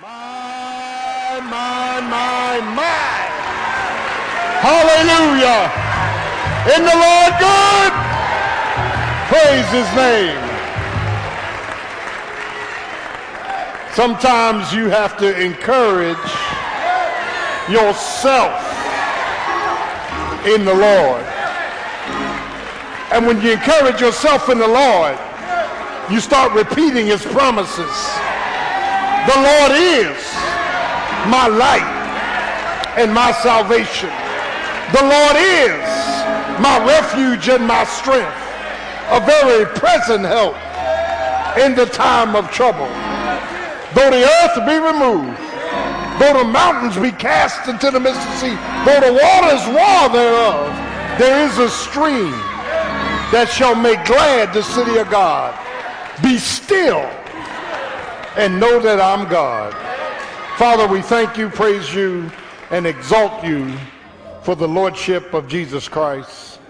My, my, my, my. Hallelujah. In the Lord good. Praise his name. Sometimes you have to encourage yourself in the Lord. And when you encourage yourself in the Lord, you start repeating his promises. The Lord is my light and my salvation. The Lord is my refuge and my strength, a very present help in the time of trouble. Though the earth be removed, though the mountains be cast into the midst of sea, though the waters roar thereof, there is a stream that shall make glad the city of God. Be still and know that I'm God. Father, we thank you, praise you, and exalt you for the Lordship of Jesus Christ.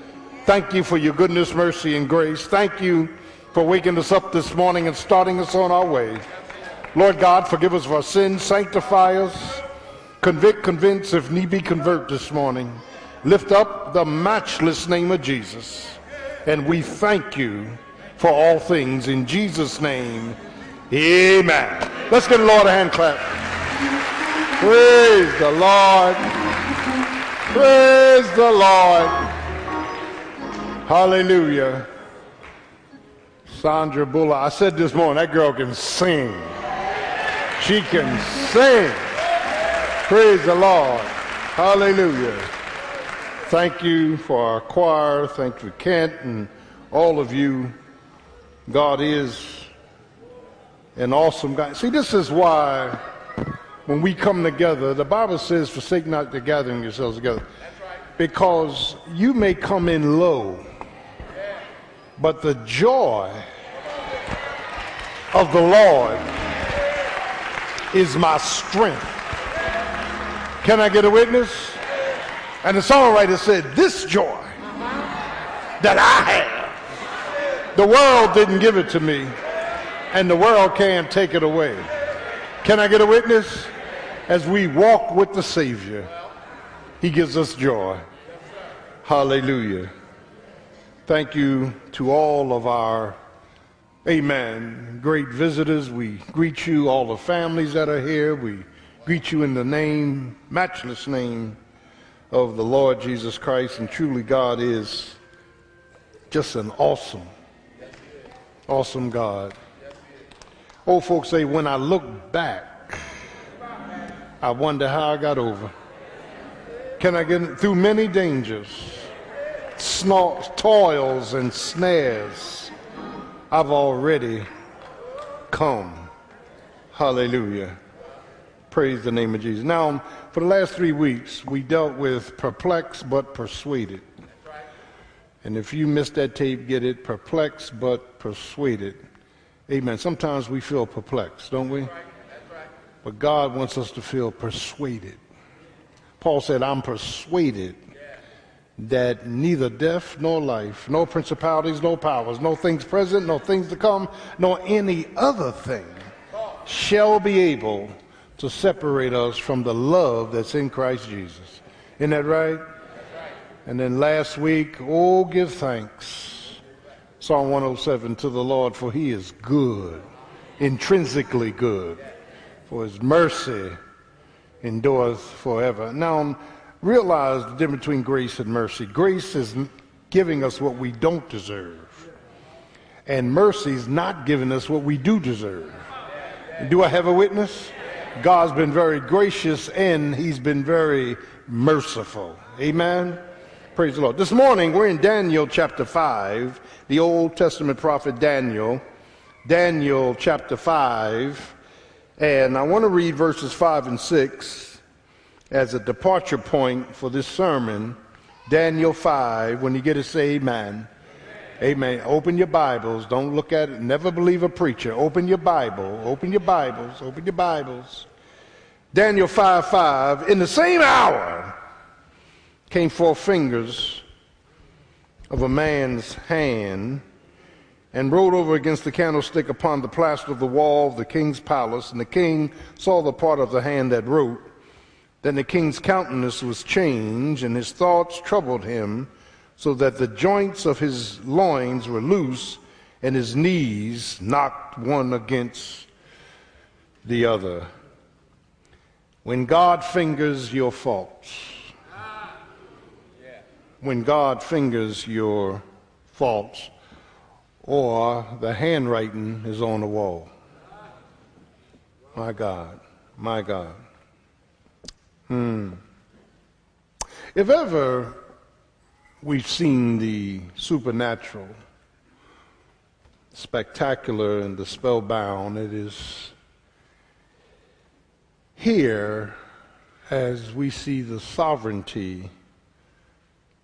Thank you for your goodness, mercy, and grace. Thank you for waking us up this morning and starting us on our way. Lord God, forgive us of our sins, sanctify us, convict, convince, if need be, convert this morning. Lift up the matchless name of Jesus. And we thank you for all things in Jesus' name. Amen. Let's give the Lord a hand clap. Praise the Lord. Praise the Lord. Hallelujah. Sandra Buller, I said this morning, that girl can sing. She can sing. Praise the Lord. Hallelujah. Thank you for our choir. Thank you, Kent, and all of you. God is an awesome God. See, this is why when we come together, the Bible says, forsake not the gathering yourselves together. Right. Because you may come in low, but the joy of the Lord is my strength. Can I get a witness? And the songwriter said, This joy that I have, the world didn't give it to me, and the world can't take it away. Can I get a witness? As we walk with the Savior, He gives us joy. Hallelujah. Thank you to all of our, amen, great visitors. We greet you, all the families that are here. We greet you in the name, matchless name of the Lord Jesus Christ. And truly, God is just an awesome, awesome God. Old folks say, when I look back, I wonder how I got over. Can I get through many dangers, toils, and snares? I've already come. Hallelujah. Praise the name of Jesus. Now, for the last three weeks, we dealt with perplexed but persuaded. And if you missed that tape, get it perplexed but persuaded. Amen. Sometimes we feel perplexed, don't we? But God wants us to feel persuaded. Paul said, I'm persuaded that neither death nor life, no principalities, no powers, no things present, no things to come, nor any other thing shall be able to separate us from the love that's in Christ Jesus. Isn't that right? And then last week, oh, give thanks. Psalm 107 to the Lord, for he is good, intrinsically good, for his mercy endureth forever. Now, realize the difference between grace and mercy. Grace is giving us what we don't deserve, and mercy is not giving us what we do deserve. Do I have a witness? God's been very gracious and he's been very merciful. Amen. Praise the Lord. This morning we're in Daniel chapter 5, the Old Testament prophet Daniel. Daniel chapter 5. And I want to read verses 5 and 6 as a departure point for this sermon. Daniel 5. When you get it, say amen. Amen. Open your Bibles. Don't look at it. Never believe a preacher. Open your Bible. Open your Bibles. Open your Bibles. Daniel 5 5. In the same hour came four fingers of a man's hand, and wrote over against the candlestick upon the plaster of the wall of the king's palace. And the king saw the part of the hand that wrote. Then the king's countenance was changed, and his thoughts troubled him, so that the joints of his loins were loose, and his knees knocked one against the other. When God fingers your faults, when God fingers your faults, or the handwriting is on the wall. My God, my God. Hmm. If ever we've seen the supernatural, spectacular, and the spellbound, it is here as we see the sovereignty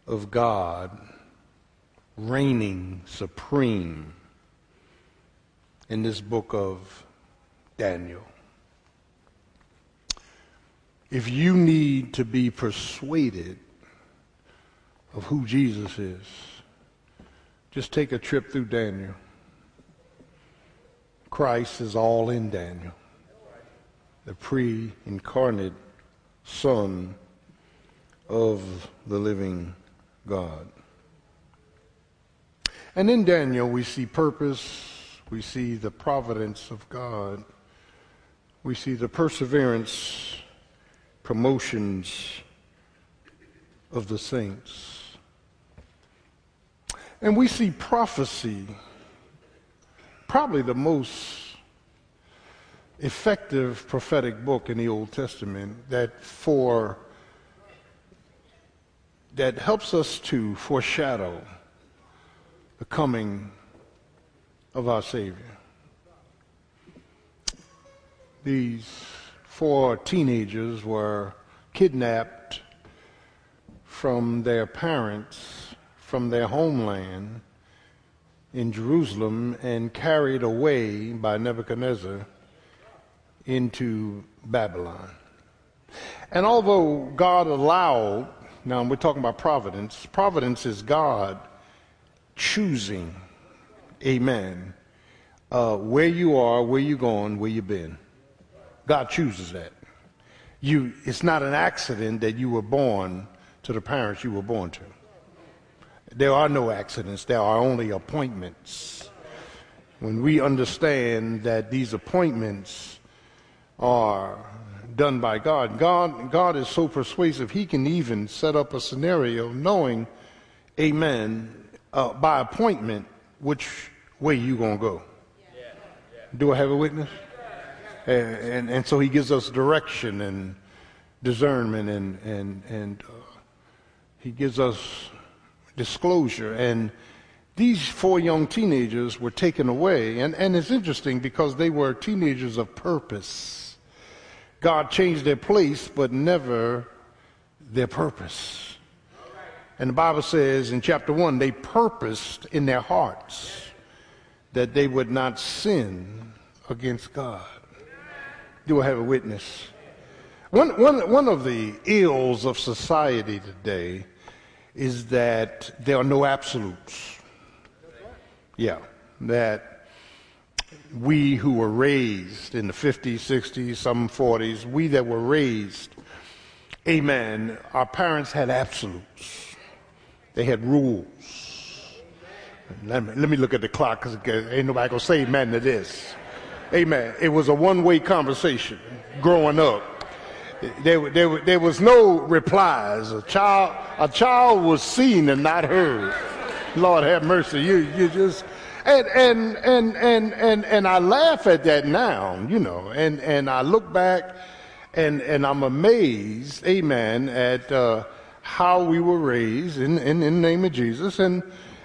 of God reigning supreme in this book of Daniel. If you need to be persuaded of who Jesus is, just take a trip through Daniel. Christ is all in Daniel, the pre incarnate Son of the living God. And in Daniel, we see purpose, we see the providence of God, we see the perseverance, promotions of the saints. And we see prophecy, probably the most effective prophetic book in the Old Testament that for that helps us to foreshadow the coming of our Savior. These four teenagers were kidnapped from their parents, from their homeland in Jerusalem, and carried away by Nebuchadnezzar into Babylon. And although God allowed, now we're talking about providence, providence is God choosing, amen, uh, where you are, where you're going, where you've been. God chooses that. You, it's not an accident that you were born to the parents you were born to. There are no accidents, there are only appointments. When we understand that these appointments are done by God, God, God is so persuasive, He can even set up a scenario knowing, amen, uh, by appointment which way you going to go. Do I have a witness? And, and, and, so he gives us direction and discernment and, and, and uh, he gives us disclosure. And these four young teenagers were taken away. And, and it's interesting because they were teenagers of purpose. God changed their place, but never their purpose. And the Bible says in chapter 1 they purposed in their hearts that they would not sin against God. Do I have a witness? One, one, one of the ills of society today is that there are no absolutes. Yeah, that we who were raised in the 50s, 60s, some 40s, we that were raised, amen, our parents had absolutes. They had rules. Let me, let me look at the clock because ain't nobody going to say amen to this. Amen. It was a one way conversation growing up. There, there, there was no replies. A child, a child was seen and not heard. Lord have mercy. You, you just, and, and, and, and, and, and I laugh at that now, you know, and, and I look back and, and I'm amazed, amen, at, uh, how we were raised in, in, in, the name of Jesus. And,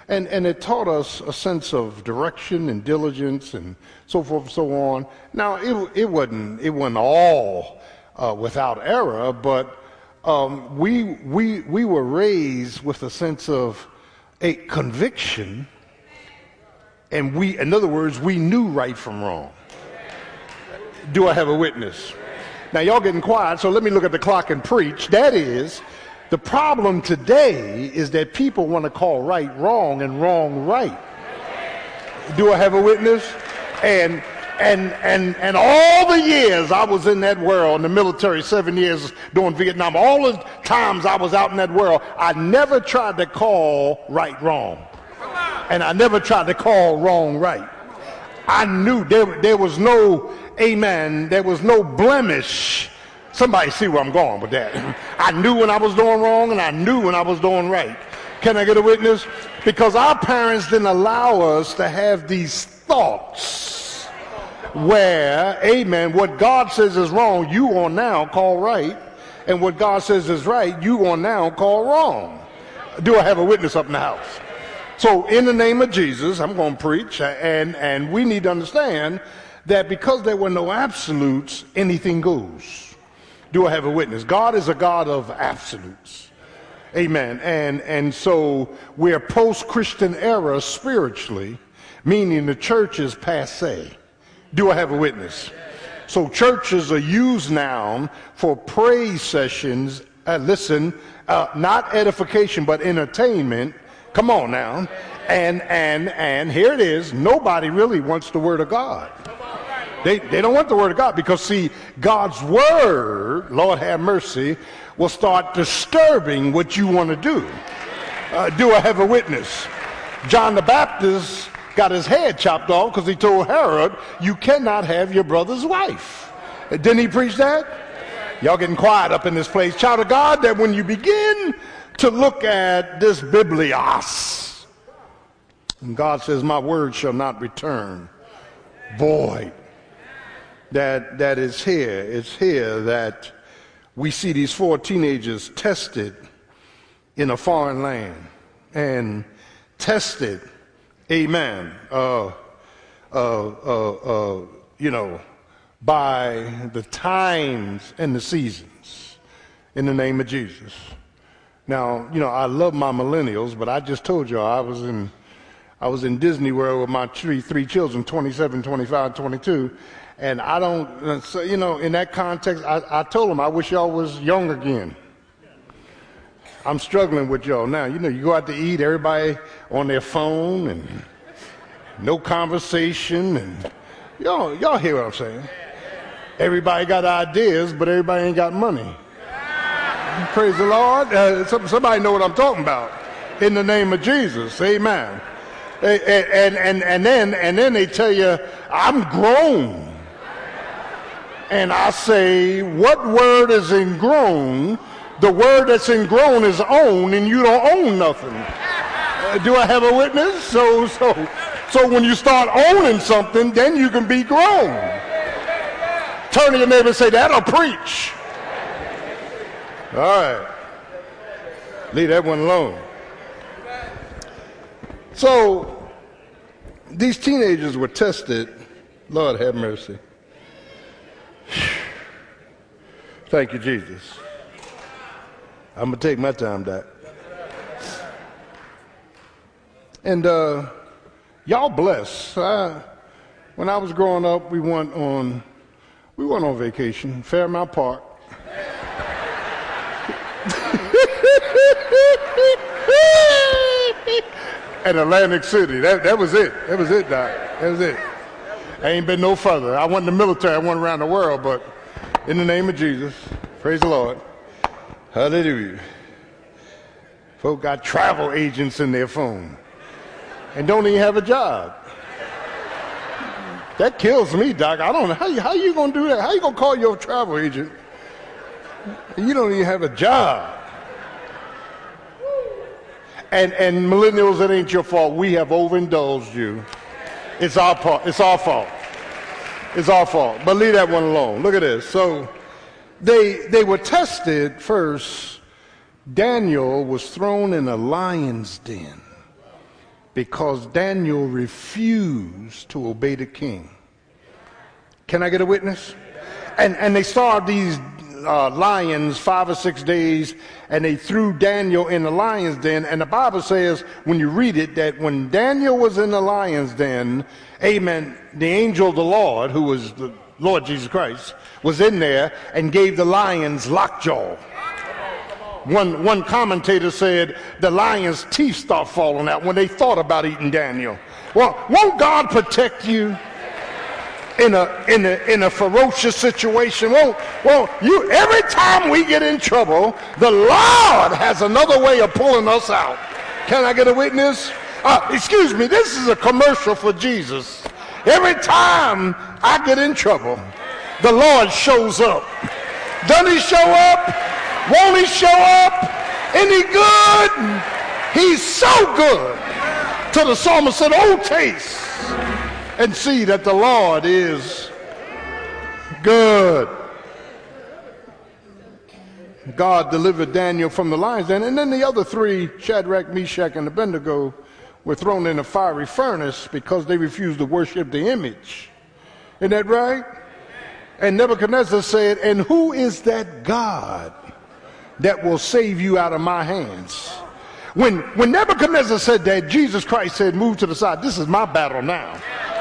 and, and it taught us a sense of direction and diligence and so forth and so on. Now, it, it, wasn't, it wasn't all uh, without error, but um, we, we, we were raised with a sense of a conviction. And we, in other words, we knew right from wrong. Do I have a witness? Now, y'all getting quiet, so let me look at the clock and preach. That is, the problem today is that people want to call right wrong and wrong right. Do I have a witness? And and and and all the years I was in that world in the military, seven years doing Vietnam, all the times I was out in that world, I never tried to call right wrong. And I never tried to call wrong right. I knew there, there was no, amen, there was no blemish. Somebody see where I'm going with that. I knew when I was doing wrong and I knew when I was doing right. Can I get a witness? Because our parents didn't allow us to have these thoughts where, amen, what God says is wrong, you are now call right. And what God says is right, you are now call wrong. Do I have a witness up in the house? So, in the name of Jesus, I'm going to preach, and, and we need to understand that because there were no absolutes, anything goes. Do I have a witness? God is a God of absolutes. Amen. And, and so we're post Christian era spiritually, meaning the church is passe. Do I have a witness? So churches are used now for praise sessions. Uh, listen, uh, not edification, but entertainment Come on now. And and and here it is. Nobody really wants the word of God. They, they don't want the word of God because see, God's word, Lord have mercy, will start disturbing what you want to do. Uh, do I have a witness? John the Baptist got his head chopped off because he told Herod, you cannot have your brother's wife. Didn't he preach that? Y'all getting quiet up in this place. Child of God, that when you begin to look at this biblios. And God says, My word shall not return void. That, that is here. It's here that we see these four teenagers tested in a foreign land and tested, amen, uh, uh, uh, uh you know, by the times and the seasons in the name of Jesus. Now, you know, I love my millennials, but I just told y'all I was in I was in Disney World with my three three children, 27, 25, 22, and I don't, uh, so, you know, in that context, I, I told them I wish y'all was young again. I'm struggling with y'all now. You know, you go out to eat, everybody on their phone and no conversation, and y'all y'all hear what I'm saying? Everybody got ideas, but everybody ain't got money. Praise the Lord. Uh, somebody know what I'm talking about. In the name of Jesus. Amen. And, and, and, and, then, and then they tell you, I'm grown. And I say, what word is in grown? The word that's in grown is own, and you don't own nothing. Uh, do I have a witness? So, so, so when you start owning something, then you can be grown. Turn to your neighbor and say, that'll preach. All right. Leave that one alone. So, these teenagers were tested. Lord have mercy. Thank you, Jesus. I'm going to take my time, Doc. And uh, y'all bless. I, when I was growing up, we went on we went on vacation, Fairmount Park. At Atlantic City. That, that was it. That was it, Doc. That was it. I ain't been no further. I went in the military. I went around the world, but in the name of Jesus, praise the Lord. Hallelujah. Folk got travel agents in their phone and don't even have a job. That kills me, Doc. I don't know. How you, how you going to do that? How you going to call your travel agent? You don't even have a job. And, and millennials, it ain't your fault. We have overindulged you. It's our fault. It's our fault. It's our fault. But leave that one alone. Look at this. So they, they were tested first. Daniel was thrown in a lion's den because Daniel refused to obey the king. Can I get a witness? And, and they saw these uh, lions five or six days and they threw Daniel in the lion's den. And the Bible says, when you read it, that when Daniel was in the lion's den, amen, the angel of the Lord, who was the Lord Jesus Christ, was in there and gave the lions lockjaw. One, one commentator said the lion's teeth start falling out when they thought about eating Daniel. Well, won't God protect you in a in a in a ferocious situation? Won't won't you every time we get in trouble, the Lord has another way of pulling us out. Can I get a witness? Uh, excuse me, this is a commercial for Jesus. Every time I get in trouble, the Lord shows up. Doesn't he show up? Won't he show up? Isn't he good? He's so good. To the psalmist said, Oh, taste and see that the Lord is good. God delivered Daniel from the lions den, and then the other three, Shadrach, Meshach, and Abednego, were thrown in a fiery furnace because they refused to worship the image. Isn't that right? And Nebuchadnezzar said, And who is that God that will save you out of my hands? When, when Nebuchadnezzar said that, Jesus Christ said, Move to the side. This is my battle now.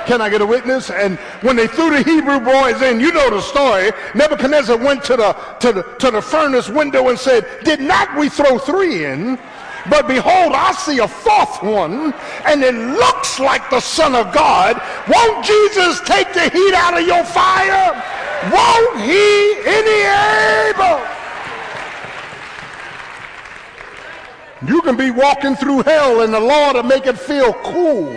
Can I get a witness? And when they threw the Hebrew boys in, you know the story. Nebuchadnezzar went to the, to the, to the furnace window and said, Did not we throw three in? But behold, I see a fourth one, and it looks like the Son of God. Won't Jesus take the heat out of your fire? Won't he any able? You can be walking through hell and the Lord will make it feel cool.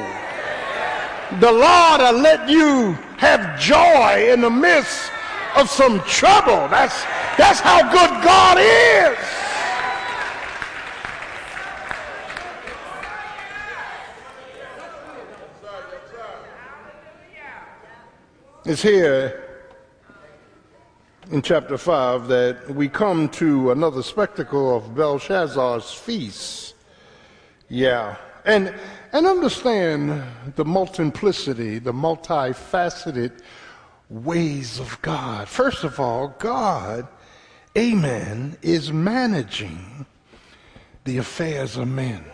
The Lord will let you have joy in the midst of some trouble. That's, that's how good God is. It's here in chapter 5 that we come to another spectacle of Belshazzar's feast. Yeah. And, and understand the multiplicity, the multifaceted ways of God. First of all, God, amen, is managing the affairs of men.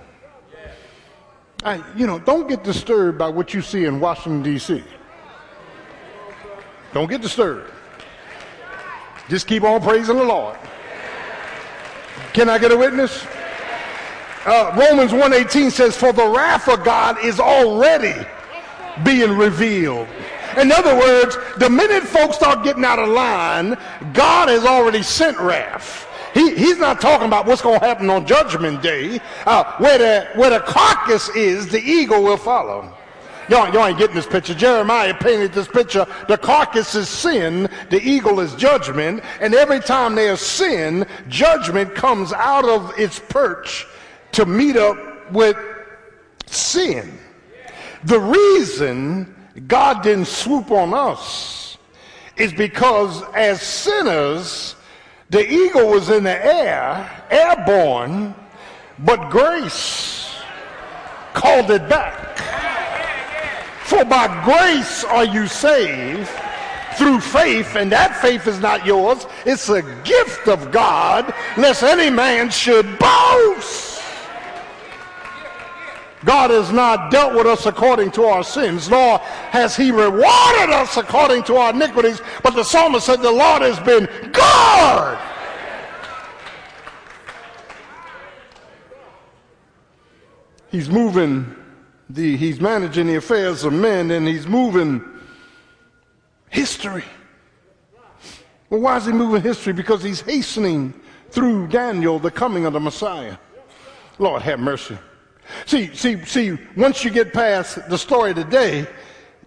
I, you know, don't get disturbed by what you see in Washington, D.C. Don't get disturbed. Just keep on praising the Lord. Can I get a witness? Uh, Romans 1.18 says, For the wrath of God is already being revealed. In other words, the minute folks start getting out of line, God has already sent wrath. He, he's not talking about what's going to happen on Judgment Day. Uh, where, the, where the carcass is, the eagle will follow. Y'all, y'all ain't getting this picture. Jeremiah painted this picture. The carcass is sin, the eagle is judgment, and every time there's sin, judgment comes out of its perch to meet up with sin. The reason God didn't swoop on us is because as sinners, the eagle was in the air, airborne, but grace called it back. For by grace are you saved through faith, and that faith is not yours. It's a gift of God, lest any man should boast. God has not dealt with us according to our sins, nor has he rewarded us according to our iniquities. But the psalmist said, The Lord has been good. He's moving the, he's managing the affairs of men and he's moving history. Well, why is he moving history? Because he's hastening through Daniel the coming of the Messiah. Lord have mercy. See, see, see, once you get past the story today,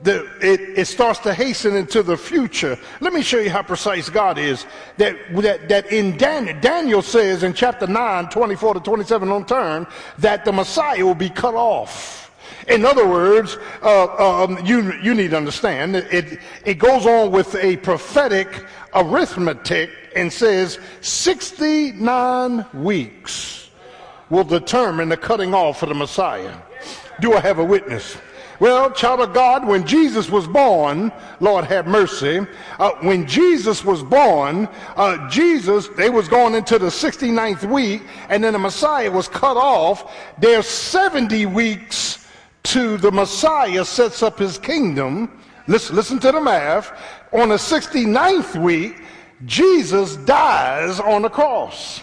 the, it, it, starts to hasten into the future. Let me show you how precise God is. That, that, that in Daniel, Daniel says in chapter 9, 24 to 27 on turn, that the Messiah will be cut off. In other words, uh, um, you, you need to understand it, it goes on with a prophetic arithmetic and says 69 weeks will determine the cutting off of the Messiah. Do I have a witness? Well, child of God, when Jesus was born, Lord have mercy, uh, when Jesus was born, uh, Jesus, they was going into the 69th week, and then the Messiah was cut off. There's 70 weeks to the Messiah sets up his kingdom. Listen, listen to the math. On the 69th week, Jesus dies on the cross.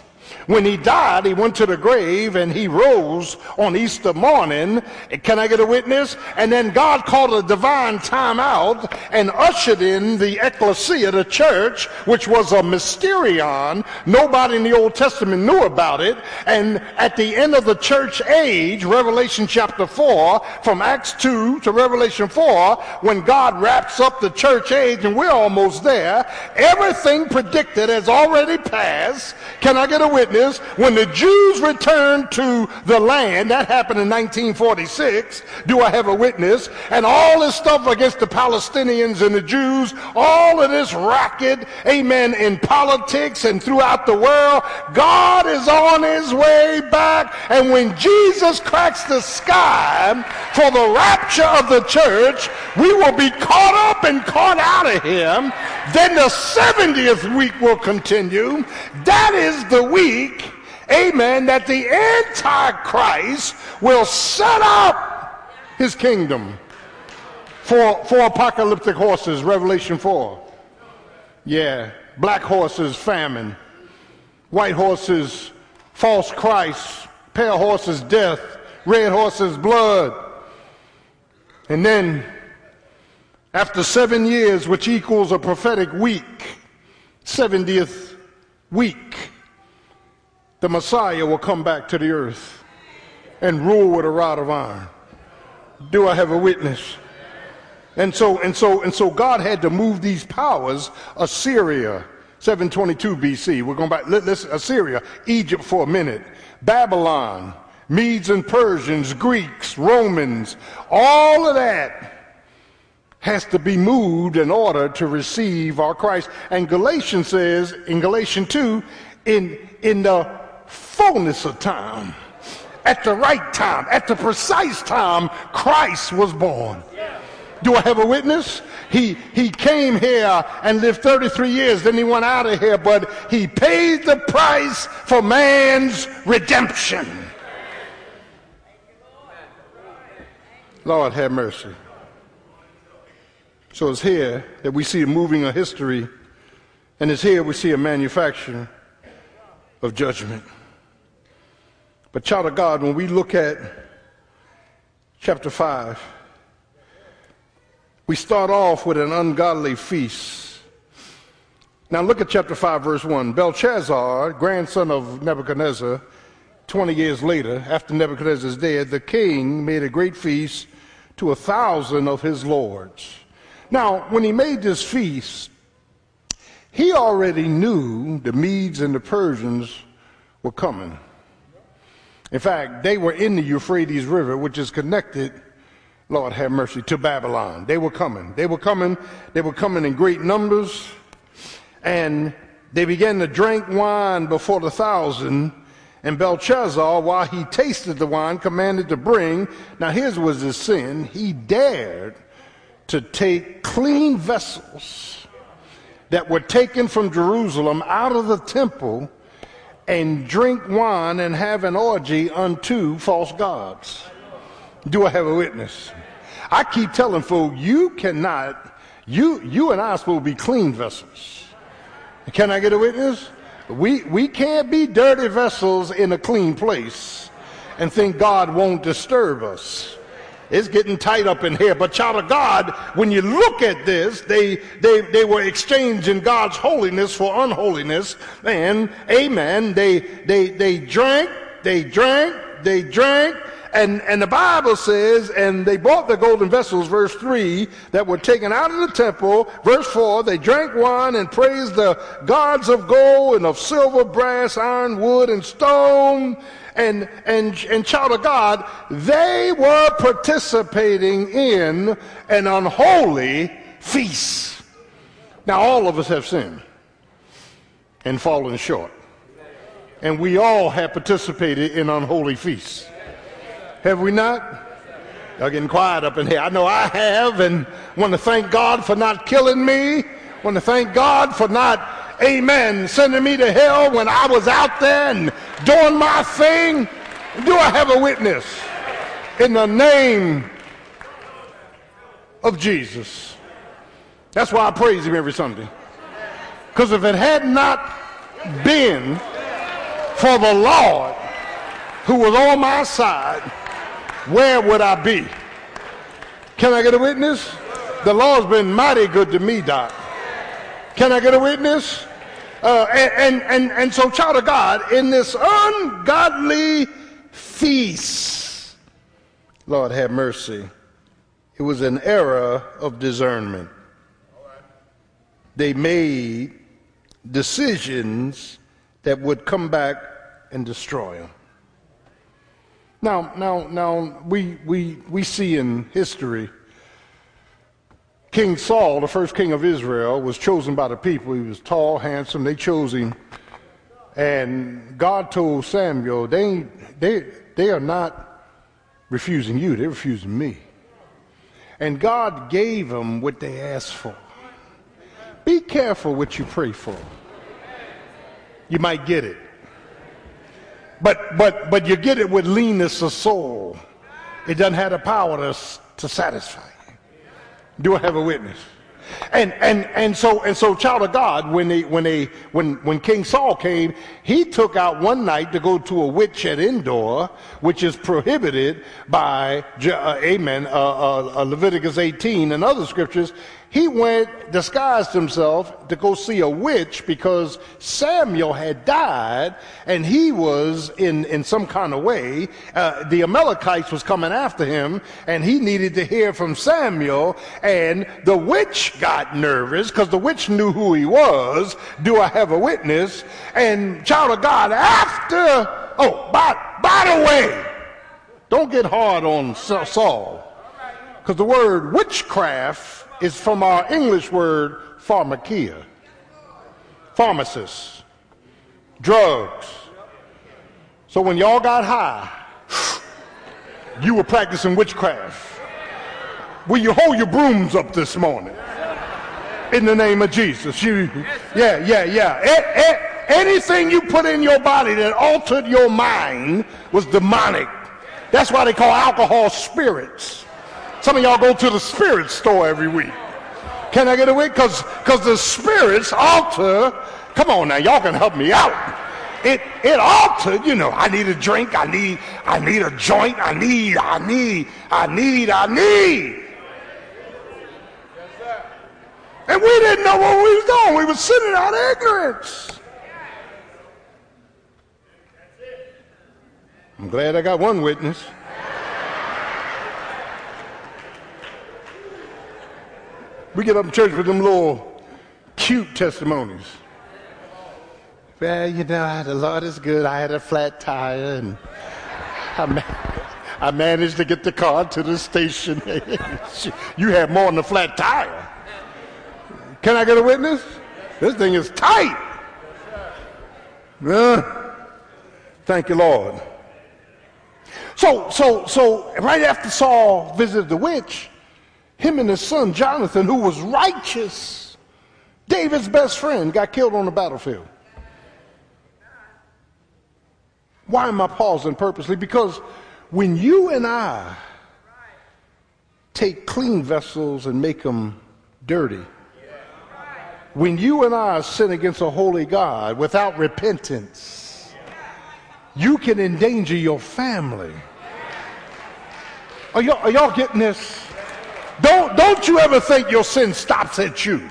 When he died, he went to the grave and he rose on Easter morning. Can I get a witness? And then God called a divine timeout and ushered in the ecclesia, the church, which was a mysterion. Nobody in the Old Testament knew about it. And at the end of the church age, Revelation chapter 4, from Acts 2 to Revelation 4, when God wraps up the church age and we're almost there, everything predicted has already passed. Can I get a witness? When the Jews returned to the land, that happened in 1946. Do I have a witness? And all this stuff against the Palestinians and the Jews, all of this racket, amen, in politics and throughout the world, God is on his way back. And when Jesus cracks the sky for the rapture of the church, we will be caught up and caught out of him. Then the 70th week will continue. That is the week amen, that the Antichrist will set up his kingdom. for four apocalyptic horses, Revelation 4. Yeah, black horses, famine. White horses, false Christ. Pale horses, death. Red horses, blood. And then, after seven years, which equals a prophetic week, 70th week, the Messiah will come back to the earth and rule with a rod of iron. Do I have a witness? And so, and so, and so God had to move these powers, Assyria, 722 BC. We're going back, us Assyria, Egypt for a minute, Babylon, Medes and Persians, Greeks, Romans, all of that has to be moved in order to receive our Christ. And Galatians says in Galatians 2, in, in the fullness of time, at the right time, at the precise time, Christ was born. Do I have a witness? He, he came here and lived 33 years, then he went out of here, but he paid the price for man's redemption. Lord have mercy. So it's here that we see a moving of history, and it's here we see a manufacturing of judgment. But, child of God, when we look at chapter 5, we start off with an ungodly feast. Now, look at chapter 5, verse 1. Belshazzar, grandson of Nebuchadnezzar, 20 years later, after Nebuchadnezzar's dead, the king made a great feast to a thousand of his lords. Now, when he made this feast, he already knew the Medes and the Persians were coming. In fact, they were in the Euphrates River, which is connected, Lord have mercy, to Babylon. They were coming. They were coming. They were coming in great numbers. And they began to drink wine before the thousand. And Belshazzar, while he tasted the wine, commanded to bring. Now, his was the sin. He dared to take clean vessels that were taken from Jerusalem out of the temple and drink wine and have an orgy unto false gods. Do I have a witness? I keep telling folks, you cannot, you, you and I are supposed to be clean vessels. Can I get a witness? We, we can't be dirty vessels in a clean place and think God won't disturb us. It's getting tight up in here. But child of God, when you look at this, they, they, they were exchanging God's holiness for unholiness. And amen. They, they, they drank, they drank, they drank. And, and the Bible says, and they bought the golden vessels, verse 3, that were taken out of the temple. Verse 4, they drank wine and praised the gods of gold and of silver, brass, iron, wood, and stone and, and, and child of God, they were participating in an unholy feast. Now, all of us have sinned and fallen short. And we all have participated in unholy feasts. Have we not? Y'all getting quiet up in here. I know I have, and want to thank God for not killing me. Want to thank God for not amen, sending me to hell when I was out there and doing my thing? Do I have a witness? In the name of Jesus. That's why I praise him every Sunday. Because if it had not been for the Lord who was on my side, where would I be? Can I get a witness? The Lord's been mighty good to me, Doc. Can I get a witness? Uh, and, and, and, and so, child of God, in this ungodly feast, Lord have mercy, it was an era of discernment. They made decisions that would come back and destroy them. Now, now, now, we, we, we see in history King Saul, the first king of Israel, was chosen by the people. He was tall, handsome. They chose him. And God told Samuel, they, they, they are not refusing you, they're refusing me. And God gave them what they asked for. Be careful what you pray for. You might get it. But, but, but you get it with leanness of soul. It doesn't have the power to, to satisfy. Do I have a witness? And and and so and so, child of God, when they when they when when King Saul came, he took out one night to go to a witch at Endor, which is prohibited by uh, Amen, uh, uh, Leviticus 18 and other scriptures. He went, disguised himself to go see a witch because Samuel had died and he was in, in some kind of way. Uh, the Amalekites was coming after him and he needed to hear from Samuel. And the witch got nervous because the witch knew who he was. Do I have a witness? And child of God, after, oh, by, by the way, don't get hard on Saul because the word witchcraft is from our English word pharmakeia, pharmacists, drugs. So when y'all got high, you were practicing witchcraft. Will you hold your brooms up this morning? In the name of Jesus. You, yeah, yeah, yeah. A- a- anything you put in your body that altered your mind was demonic. That's why they call alcohol spirits. Some of y'all go to the spirit store every week. Can I get away? Because because the spirits alter. Come on now, y'all can help me out. It it altered, you know, I need a drink, I need, I need a joint, I need, I need, I need, I need. And we didn't know what we was doing. We were sitting out of ignorance. I'm glad I got one witness. We get up in church with them little cute testimonies. Well, you know, the Lord is good. I had a flat tire and I, ma- I managed to get the car to the station. you had more than a flat tire. Can I get a witness? This thing is tight. Uh, thank you, Lord. So, so, so, right after Saul visited the witch, him and his son Jonathan, who was righteous, David's best friend, got killed on the battlefield. Why am I pausing purposely? Because when you and I take clean vessels and make them dirty, when you and I sin against a holy God without repentance, you can endanger your family. Are y'all, are y'all getting this? Don't, don't you ever think your sin stops at you.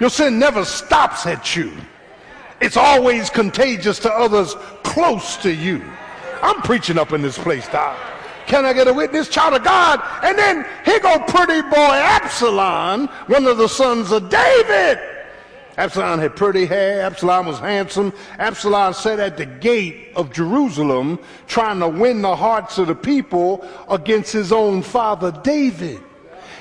Your sin never stops at you. It's always contagious to others close to you. I'm preaching up in this place, Doc. Can I get a witness? Child of God. And then here go pretty boy Absalom, one of the sons of David. Absalom had pretty hair. Absalom was handsome. Absalom sat at the gate of Jerusalem trying to win the hearts of the people against his own father David.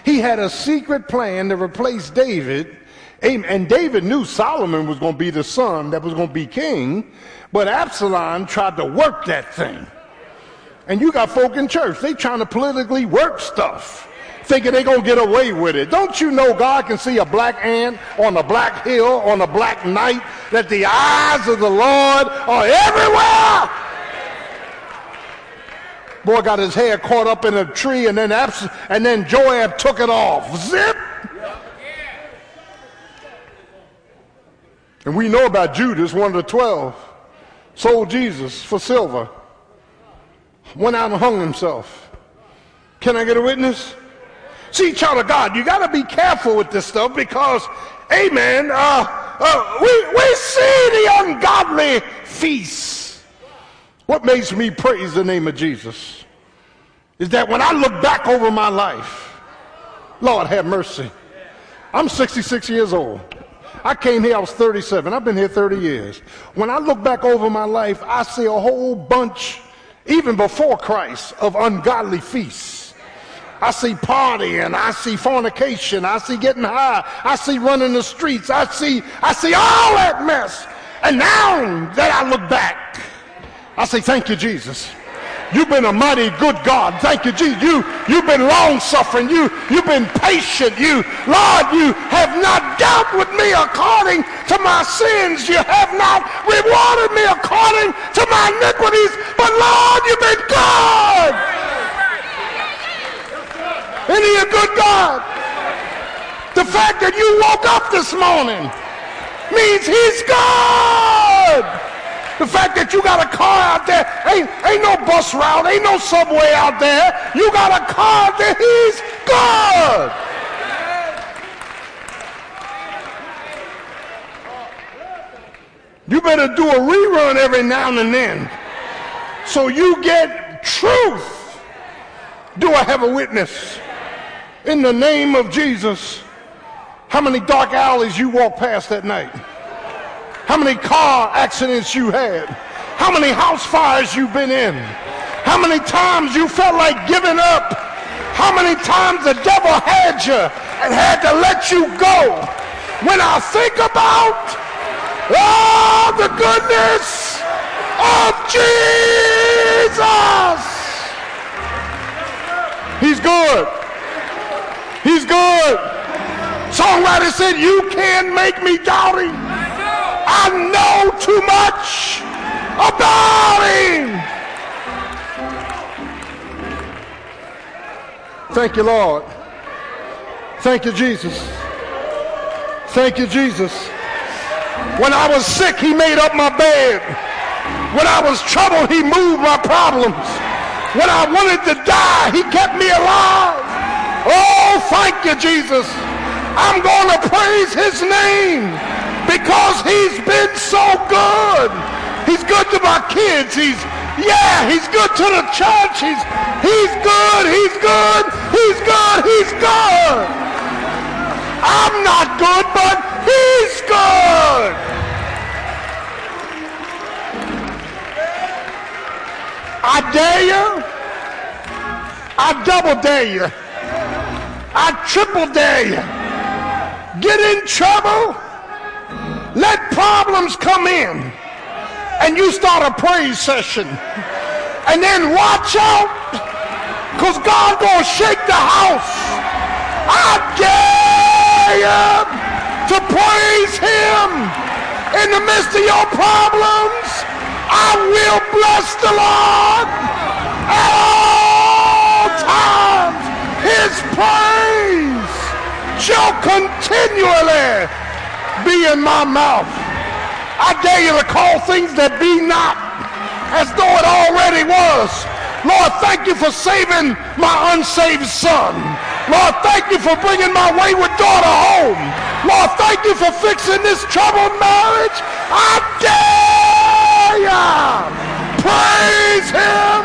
He had a secret plan to replace David. And David knew Solomon was going to be the son that was going to be king. But Absalom tried to work that thing. And you got folk in church, they trying to politically work stuff thinking they're going to get away with it. Don't you know God can see a black ant on a black hill on a black night, that the eyes of the Lord are everywhere? Boy got his hair caught up in a tree and then, Abs- and then Joab took it off. Zip! And we know about Judas, one of the twelve. sold Jesus for silver, went out and hung himself. Can I get a witness? See, child of God, you got to be careful with this stuff because, amen, uh, uh, we, we see the ungodly feast. What makes me praise the name of Jesus is that when I look back over my life, Lord have mercy. I'm 66 years old. I came here, I was 37. I've been here 30 years. When I look back over my life, I see a whole bunch, even before Christ, of ungodly feasts. I see partying, I see fornication, I see getting high, I see running the streets, I see, I see all that mess. And now that I look back, I say, thank you, Jesus. You've been a mighty good God. Thank you, Jesus. You, you've been long suffering. You, you've been patient. You, Lord, you have not dealt with me according to my sins. You have not rewarded me according to my iniquities. But Lord, you've been good. Isn't he a good God? The fact that you woke up this morning means he's good. The fact that you got a car out there, ain't, ain't no bus route, ain't no subway out there. You got a car out there, he's good. You better do a rerun every now and then so you get truth. Do I have a witness? In the name of Jesus, how many dark alleys you walk past that night? how many car accidents you had, how many house fires you've been in, how many times you felt like giving up, how many times the devil had you and had to let you go. When I think about oh, the goodness of Jesus, He's good. He's good. Songwriter said, You can't make me doubting. I know too much about him. Thank you, Lord. Thank you, Jesus. Thank you, Jesus. When I was sick, he made up my bed. When I was troubled, he moved my problems. When I wanted to die, he kept me alive. Oh, thank you, Jesus. I'm going to praise his name because he's been so good. He's good to my kids. He's, yeah, he's good to the church. He's, he's good. He's good. He's good. He's good. I'm not good, but he's good. I dare you. I double dare you. I triple dare you. Get in trouble let problems come in and you start a praise session. And then watch out because God gonna shake the house. I dare you to praise him in the midst of your problems. I will bless the Lord at all times. His praise shall continually be in my mouth. I dare you to call things that be not as though it already was. Lord, thank you for saving my unsaved son. Lord, thank you for bringing my wayward daughter home. Lord, thank you for fixing this troubled marriage. I dare you. Praise him.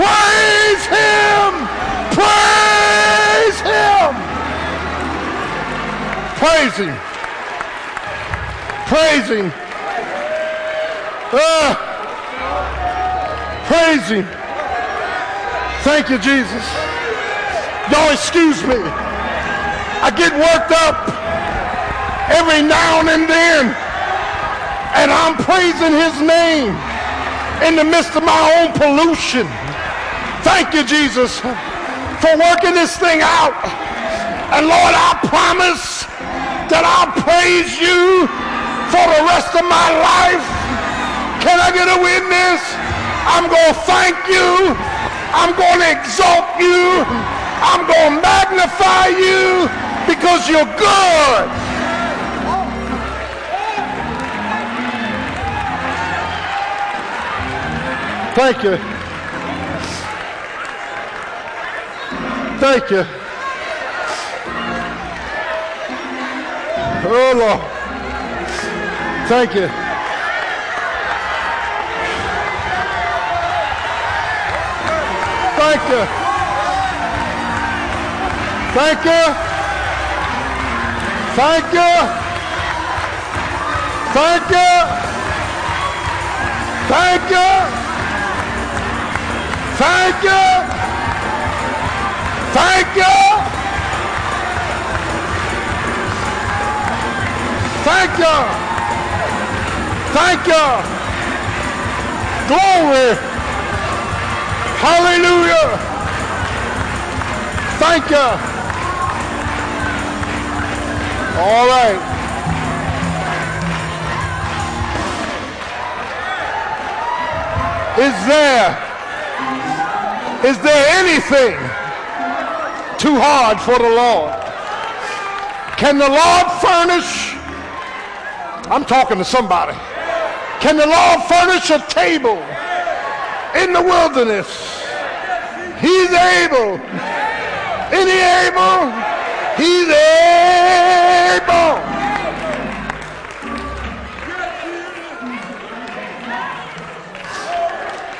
Praise him. Praise him. Praise him. Praise Him. Uh, praise Him. Thank you, Jesus. Y'all excuse me. I get worked up every now and then, and I'm praising His name in the midst of my own pollution. Thank you, Jesus, for working this thing out. And Lord, I promise that I'll praise you for the rest of my life. Can I get a witness? I'm going to thank you. I'm going to exalt you. I'm going to magnify you because you're good. Thank you. Thank you. Oh, Lord. Thank you. Thank you. Thank you. Thank you. Thank you. Thank you. Thank you. Thank you. Thank you. Thank you. Glory. Hallelujah. Thank you. All right. Is there, is there anything too hard for the Lord? Can the Lord furnish? I'm talking to somebody. Can the Lord furnish a table in the wilderness? He's able. Is he able? He's able.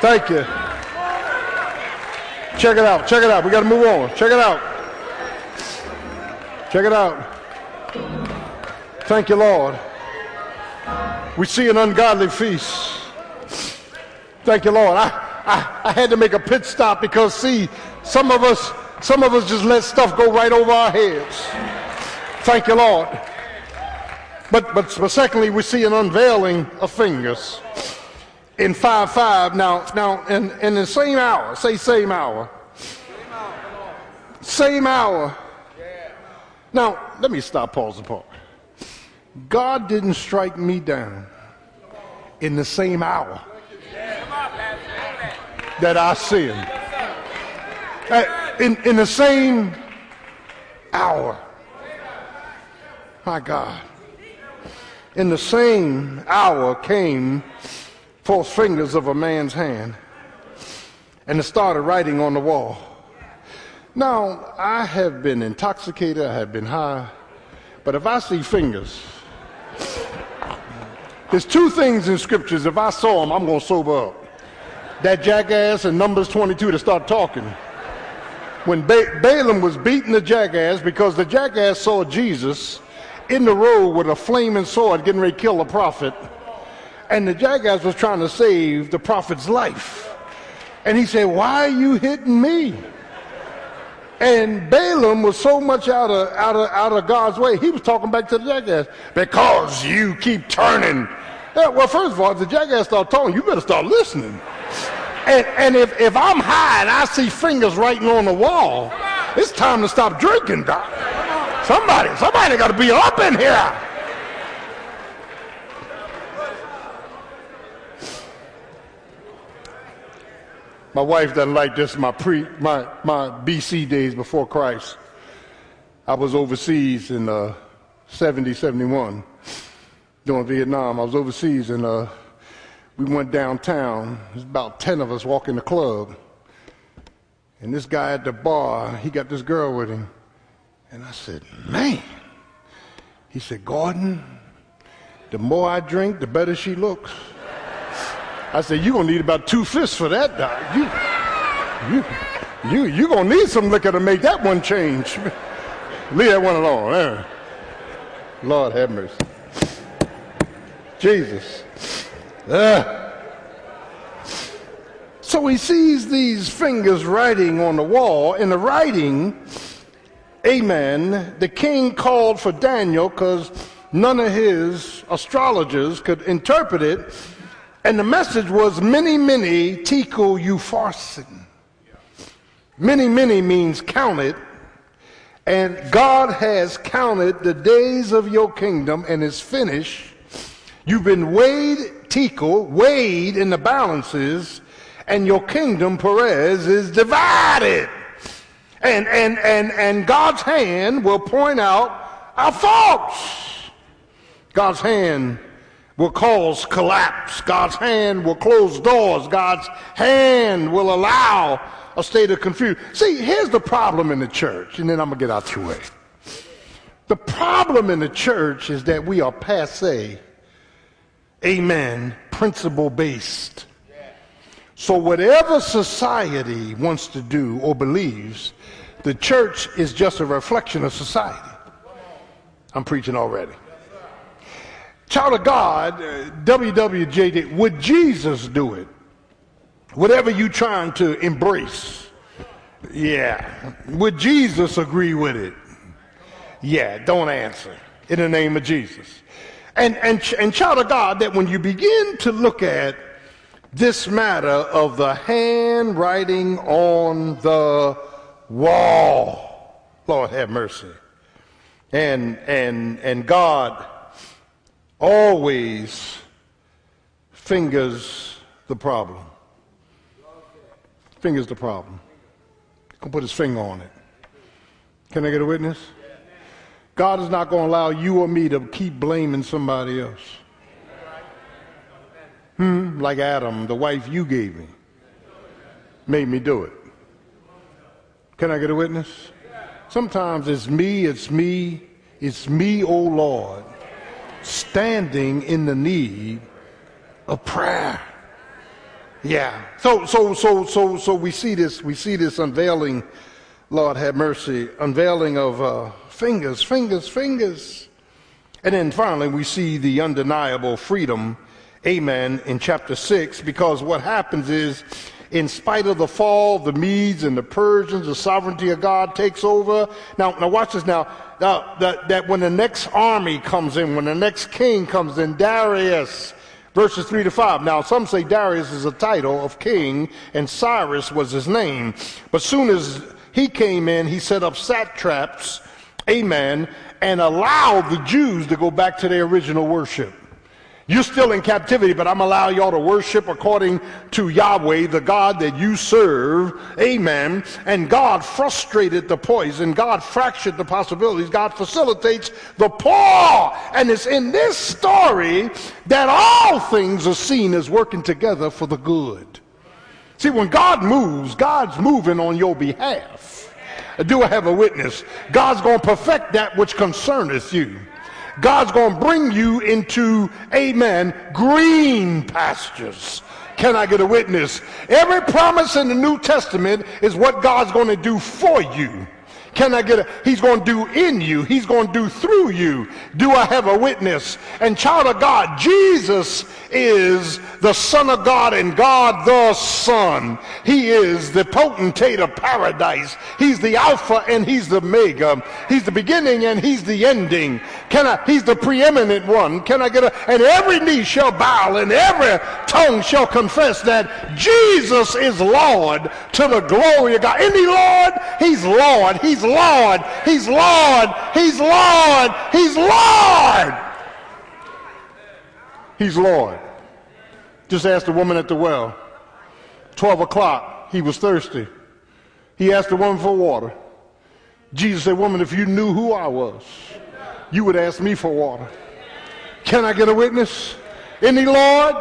Thank you. Check it out. Check it out. We got to move on. Check it out. Check it out. Thank you, Lord. We see an ungodly feast. Thank you, Lord. I, I, I had to make a pit stop because, see, some of us, some of us just let stuff go right over our heads. Thank you, Lord. But, but, but secondly, we see an unveiling of fingers in 5 5. Now, now in, in the same hour, say same hour. Same hour. same hour Now, let me stop, pause the part. God didn't strike me down in the same hour that I sinned. In, in the same hour. My God. In the same hour came four fingers of a man's hand and it started writing on the wall. Now, I have been intoxicated, I have been high, but if I see fingers, there's two things in scriptures. If I saw them, I'm going to sober up. That jackass in Numbers 22 to start talking. When ba- Balaam was beating the jackass because the jackass saw Jesus in the road with a flaming sword getting ready to kill a prophet and the jackass was trying to save the prophet's life. And he said, Why are you hitting me? And Balaam was so much out of, out of, out of God's way, he was talking back to the jackass, because you keep turning. Yeah, well, first of all, if the jackass start talking, you better start listening. And, and if, if I'm high and I see fingers writing on the wall, it's time to stop drinking, Doc. Somebody, somebody got to be up in here. My wife doesn't like this. My pre, my my BC days before Christ. I was overseas in uh, 70, 71 during Vietnam. I was overseas and uh, we went downtown. There's about 10 of us walking the club. And this guy at the bar, he got this girl with him. And I said, man. He said, Gordon, the more I drink, the better she looks. I said, you're going to need about two fists for that, Doc. You, you, you, you're going to need some liquor to make that one change. Leave alone. Eh? Lord have mercy. Jesus. Uh. So he sees these fingers writing on the wall. In the writing, amen, the king called for Daniel because none of his astrologers could interpret it and the message was mene, mene tekel upharsin. Mene, mene means counted. And God has counted the days of your kingdom and is finished. You've been weighed, Tekel, weighed in the balances, and your kingdom, Peres, is divided. And, and, and, and God's hand will point out our faults. God's hand will cause collapse. God's hand will close doors. God's hand will allow a state of confusion. See, here's the problem in the church, and then I'm going to get out your way. The problem in the church is that we are passe, amen, principle based. So, whatever society wants to do or believes, the church is just a reflection of society. I'm preaching already. Child of God, uh, WWJD, would Jesus do it? Whatever you're trying to embrace. Yeah. Would Jesus agree with it? Yeah, don't answer. In the name of Jesus. And, and, and child of God, that when you begin to look at this matter of the handwriting on the wall, Lord have mercy. And, and, and God always fingers the problem. Fingers the problem. He can put his finger on it. Can I get a witness? God is not going to allow you or me to keep blaming somebody else. Hmm, like Adam, the wife you gave me, made me do it. Can I get a witness? Sometimes it's me, it's me, it's me, oh Lord, standing in the need of prayer. Yeah. So so so so so we see this we see this unveiling, Lord have mercy, unveiling of uh, fingers, fingers, fingers. And then finally we see the undeniable freedom, amen, in chapter 6, because what happens is in spite of the fall, of the Medes and the Persians, the sovereignty of God takes over. Now, now watch this now. now that, that when the next army comes in, when the next king comes in, Darius, verses 3 to 5. Now, some say Darius is a title of king, and Cyrus was his name. But soon as he came in, he set up satraps, amen, and allowed the Jews to go back to their original worship. You're still in captivity, but I'm allowing y'all to worship according to Yahweh, the God that you serve. Amen. And God frustrated the poison. God fractured the possibilities. God facilitates the poor. And it's in this story that all things are seen as working together for the good. See, when God moves, God's moving on your behalf. Do I have a witness? God's going to perfect that which concerneth you. God's going to bring you into, amen, green pastures. Can I get a witness? Every promise in the New Testament is what God's going to do for you. Can I get a, he's going to do in you. He's going to do through you. Do I have a witness? And child of God, Jesus is the Son of God and God the Son. He is the potentate of paradise. He's the Alpha and He's the Omega. He's the beginning and He's the ending. Can I, He's the preeminent one. Can I get a, and every knee shall bow and every tongue shall confess that Jesus is Lord to the glory of God. Isn't Lord? He's Lord. He's Lord. He's Lord. He's Lord. He's Lord. He's Lord. Just ask the woman at the well. 12 o'clock. He was thirsty. He asked the woman for water. Jesus said, Woman, if you knew who I was, you would ask me for water. Can I get a witness? Any Lord?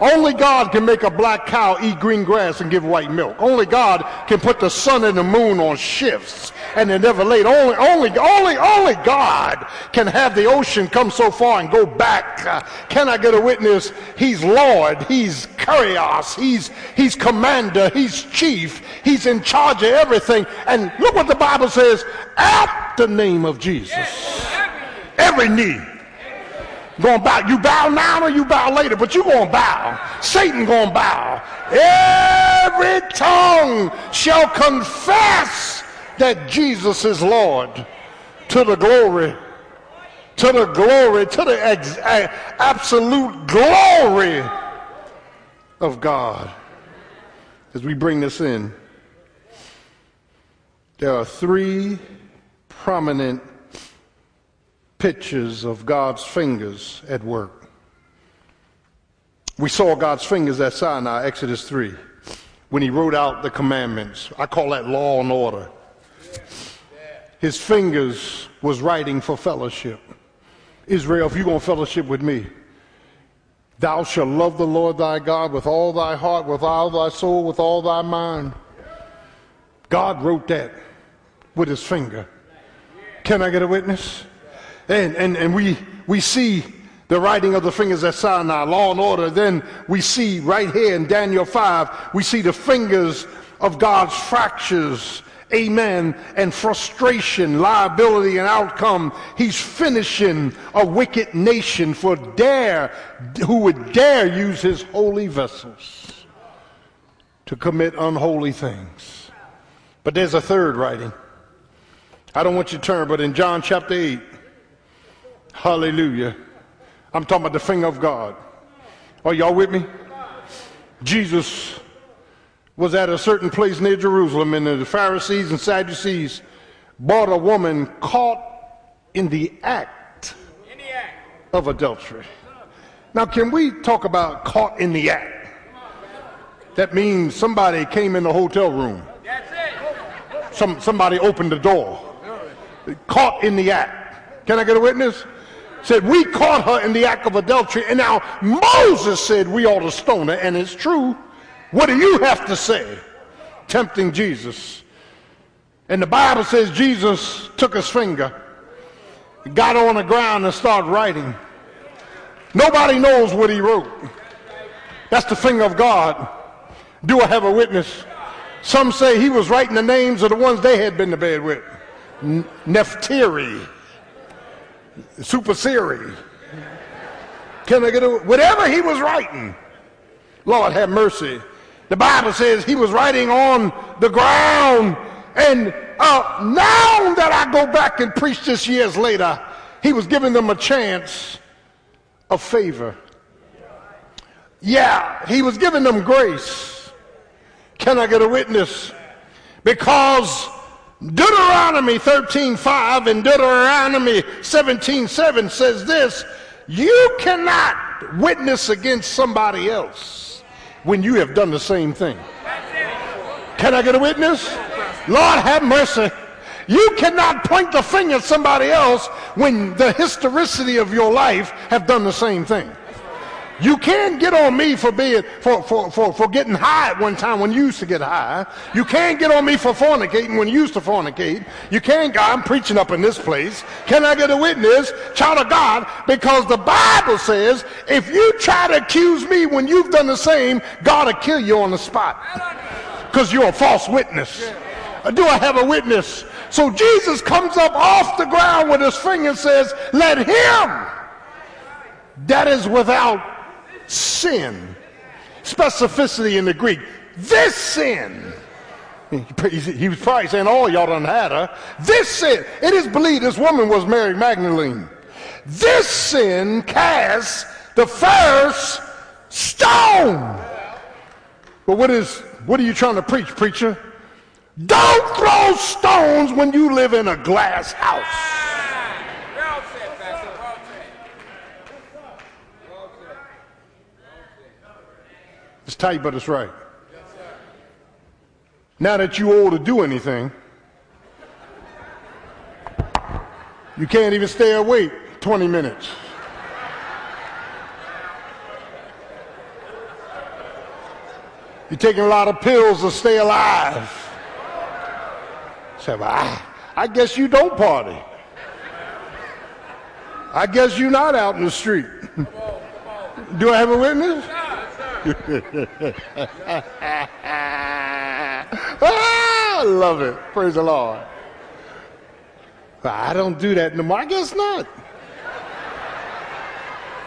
Only God can make a black cow eat green grass and give white milk. Only God can put the sun and the moon on shifts and they're never late. Only, only, only, only God can have the ocean come so far and go back. Uh, can I get a witness? He's Lord. He's Kyrios. He's, he's commander. He's chief. He's in charge of everything. And look what the Bible says at the name of Jesus. Every knee Going bow. You bow now or you bow later, but you to bow. Satan to bow. Every tongue shall confess that Jesus is Lord to the glory, to the glory, to the ex- absolute glory of God. As we bring this in, there are three prominent pictures of God's fingers at work. We saw God's fingers at Sinai, Exodus 3, when he wrote out the commandments. I call that law and order. His fingers was writing for fellowship. Israel, if you're going to fellowship with me, Thou shalt love the Lord thy God with all thy heart, with all thy soul, with all thy mind. God wrote that with his finger. Can I get a witness? And, and, and we, we see the writing of the fingers at Sinai, law and order. Then we see right here in Daniel 5, we see the fingers of God's fractures amen, and frustration, liability, and outcome. He's finishing a wicked nation for dare, who would dare use his holy vessels to commit unholy things. But there's a third writing. I don't want you to turn, but in John chapter 8, hallelujah, I'm talking about the finger of God. Are y'all with me? Jesus was at a certain place near Jerusalem, and the Pharisees and Sadducees bought a woman caught in the act, in the act. of adultery. Now, can we talk about caught in the act? That means somebody came in the hotel room. Some, somebody opened the door. Caught in the act. Can I get a witness? Said, we caught her in the act of adultery, and now Moses said we ought to stone her, and it's true. What do you have to say? Tempting Jesus. And the Bible says Jesus took his finger, got on the ground, and started writing. Nobody knows what he wrote. That's the finger of God. Do I have a witness? Some say he was writing the names of the ones they had been to bed with. Neftiri, Supasiri. Can I get a, whatever he was writing? Lord have mercy. The Bible says he was writing on the ground. And uh, now that I go back and preach this years later, he was giving them a chance of favor. Yeah, he was giving them grace. Can I get a witness? Because Deuteronomy 13:5 and Deuteronomy 17:7 says this, you cannot witness against somebody else when you have done the same thing. Can I get a witness? Lord have mercy. You cannot point the finger at somebody else when the historicity of your life have done the same thing. You can't get on me for being for, for, for, for getting high at one time when you used to get high. You can't get on me for fornicating when you used to fornicate. You can't I'm preaching up in this place. Can I get a witness, child of God? Because the Bible says if you try to accuse me when you've done the same, God will kill you on the spot. Because you're a false witness. Do I have a witness? So Jesus comes up off the ground with his finger and says, Let him that is without sin. Specificity in the Greek. This sin. He was probably saying, all oh, y'all done had her. This sin. It is believed this woman was Mary Magdalene. This sin cast the first stone. But what is, what are you trying to preach, preacher? Don't throw stones when you live in a glass house. It's tight, but it's right. Now that you old to do anything, you can't even stay awake 20 minutes. You're taking a lot of pills to stay alive. Say, ah, well, I, I guess you don't party. I guess you're not out in the street. Do I have a witness? Ah, I love it. Praise the Lord. I don't do that no more. I guess not.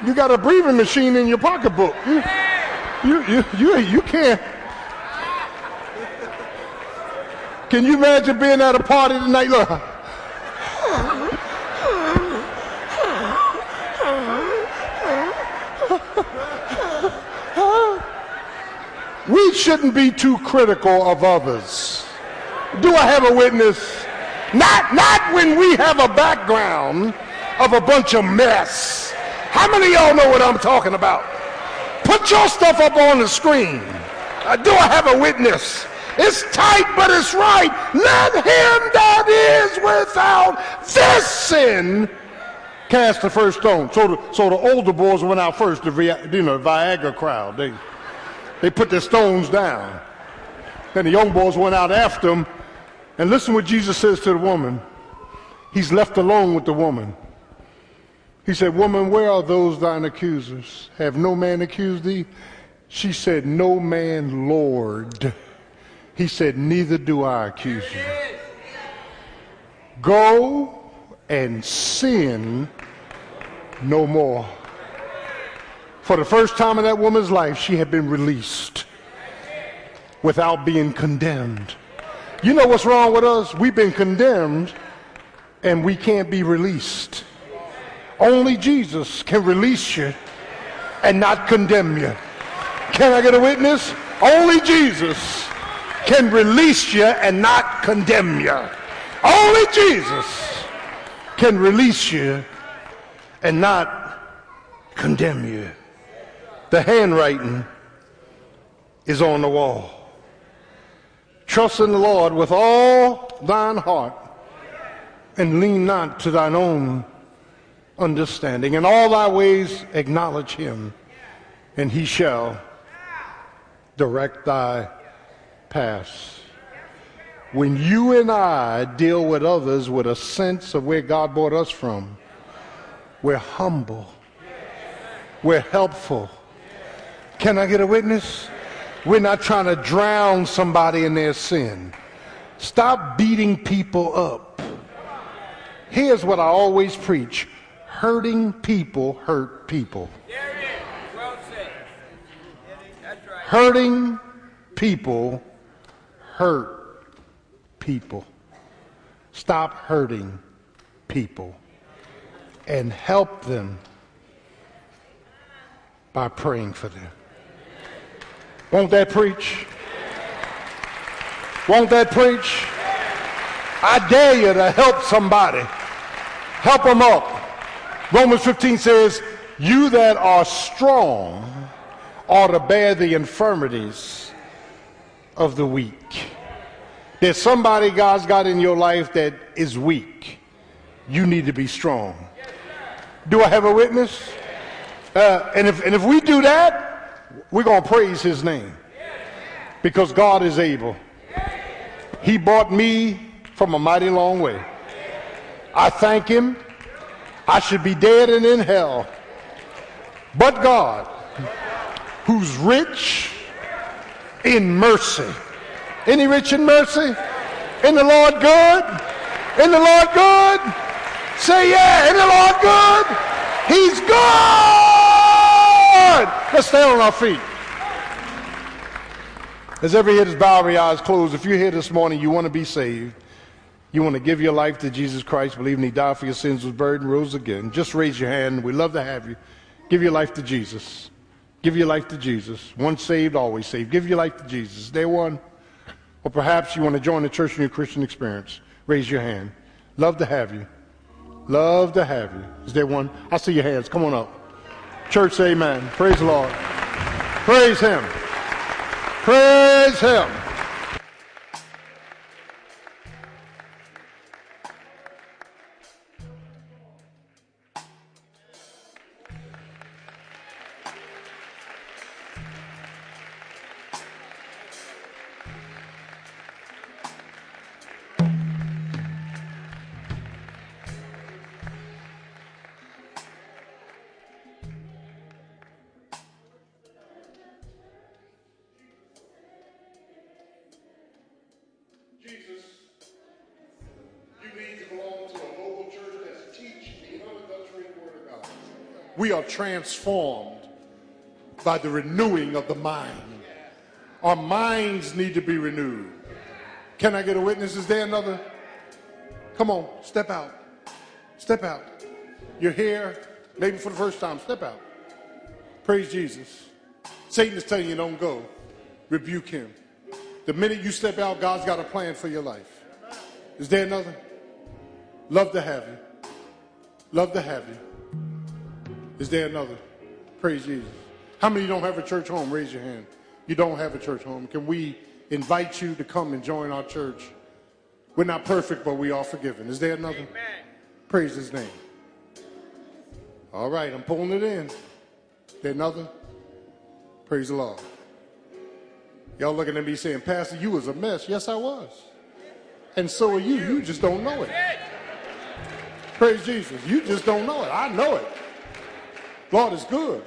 You got a breathing machine in your pocketbook. You, you, you, you, you can't. Can you imagine being at a party tonight? Look. We shouldn't be too critical of others. Do I have a witness? Not, not when we have a background of a bunch of mess. How many y'all know what I'm talking about? Put your stuff up on the screen. Uh, do I have a witness? It's tight, but it's right. Let him that is without this sin cast the first stone. So the, so the older boys went out first, the you know, Viagra crowd. They, they put their stones down. Then the young boys went out after them. And listen what Jesus says to the woman. He's left alone with the woman. He said, Woman, where are those thine accusers? Have no man accused thee? She said, No man, Lord. He said, Neither do I accuse you. Go and sin no more. For the first time in that woman's life, she had been released without being condemned. You know what's wrong with us? We've been condemned and we can't be released. Only Jesus can release you and not condemn you. Can I get a witness? Only Jesus can release you and not condemn you. Only Jesus can release you and not condemn you. The handwriting is on the wall. Trust in the Lord with all thine heart and lean not to thine own understanding. In all thy ways acknowledge him, and he shall direct thy paths. When you and I deal with others with a sense of where God brought us from, we're humble. We're helpful. Can I get a witness? We're not trying to drown somebody in their sin. Stop beating people up. Here's what I always preach hurting people hurt people. Hurting people hurt people. Stop hurting people and help them by praying for them. Won't that preach? Won't that preach? I dare you to help somebody. Help them up. Romans 15 says, You that are strong ought to bear the infirmities of the weak. There's somebody God's got in your life that is weak. You need to be strong. Do I have a witness? Uh, and, if, and if we do that, we're going to praise his name because God is able. He brought me from a mighty long way. I thank him. I should be dead and in hell. But God, who's rich in mercy, any rich in mercy? In the Lord good? In the Lord good? Say yeah, in the Lord good? He's good! Let's stand on our feet. As every head is bowed, every eye is closed, if you're here this morning, you want to be saved, you want to give your life to Jesus Christ, believing he died for your sins, was buried, and rose again, just raise your hand. We'd love to have you. Give your life to Jesus. Give your life to Jesus. Once saved, always saved. Give your life to Jesus. Day one. Or perhaps you want to join the Church in your Christian Experience. Raise your hand. Love to have you. Love to have you. Is there one? I see your hands. Come on up. Church, amen. Praise the Lord. Praise Him. Praise Him. Transformed by the renewing of the mind. Our minds need to be renewed. Can I get a witness? Is there another? Come on, step out. Step out. You're here, maybe for the first time. Step out. Praise Jesus. Satan is telling you don't go. Rebuke him. The minute you step out, God's got a plan for your life. Is there another? Love to have you. Love to have you. Is there another? Praise Jesus. How many don't have a church home? Raise your hand. You don't have a church home. Can we invite you to come and join our church? We're not perfect, but we are forgiven. Is there another? Amen. Praise his name. All right, I'm pulling it in. There another? Praise the Lord. Y'all looking at me saying, Pastor, you was a mess. Yes, I was. And so are you. You just don't know it. Praise Jesus. You just don't know it. I know it. Lord is good.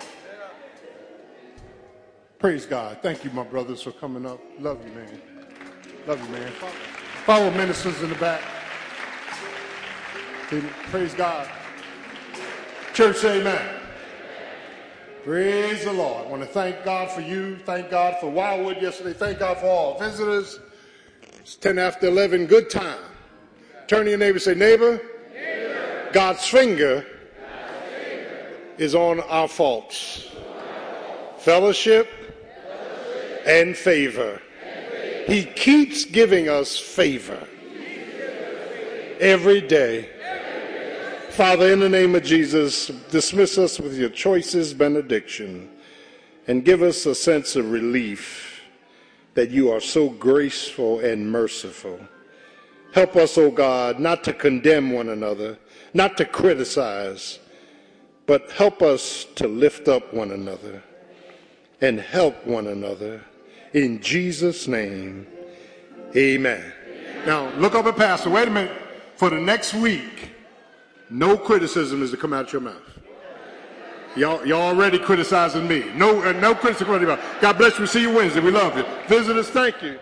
Praise God. Thank you, my brothers, for coming up. Love you, man. Love you, man. Follow ministers in the back. Praise God. Church, amen. Praise the Lord. I want to thank God for you. Thank God for Wildwood yesterday. Thank God for all visitors. It's 10 after 11. Good time. Turn to your neighbor say, neighbor, neighbor. God's, finger God's finger is on our faults. Fellowship, and, favor. He keeps giving us favor every day. Father, in the name of Jesus, dismiss us with your choicest benediction and give us a sense of relief that you are so graceful and merciful. Help us, O oh God, not to condemn one another, not to criticize, but help us to lift up one another and help one another. In Jesus' name, amen. Now, look up at Pastor. Wait a minute. For the next week, no criticism is to come out of your mouth. Y'all, y'all already criticizing me. No, uh, no criticism. God bless you. See you Wednesday. We love you. Visitors, thank you.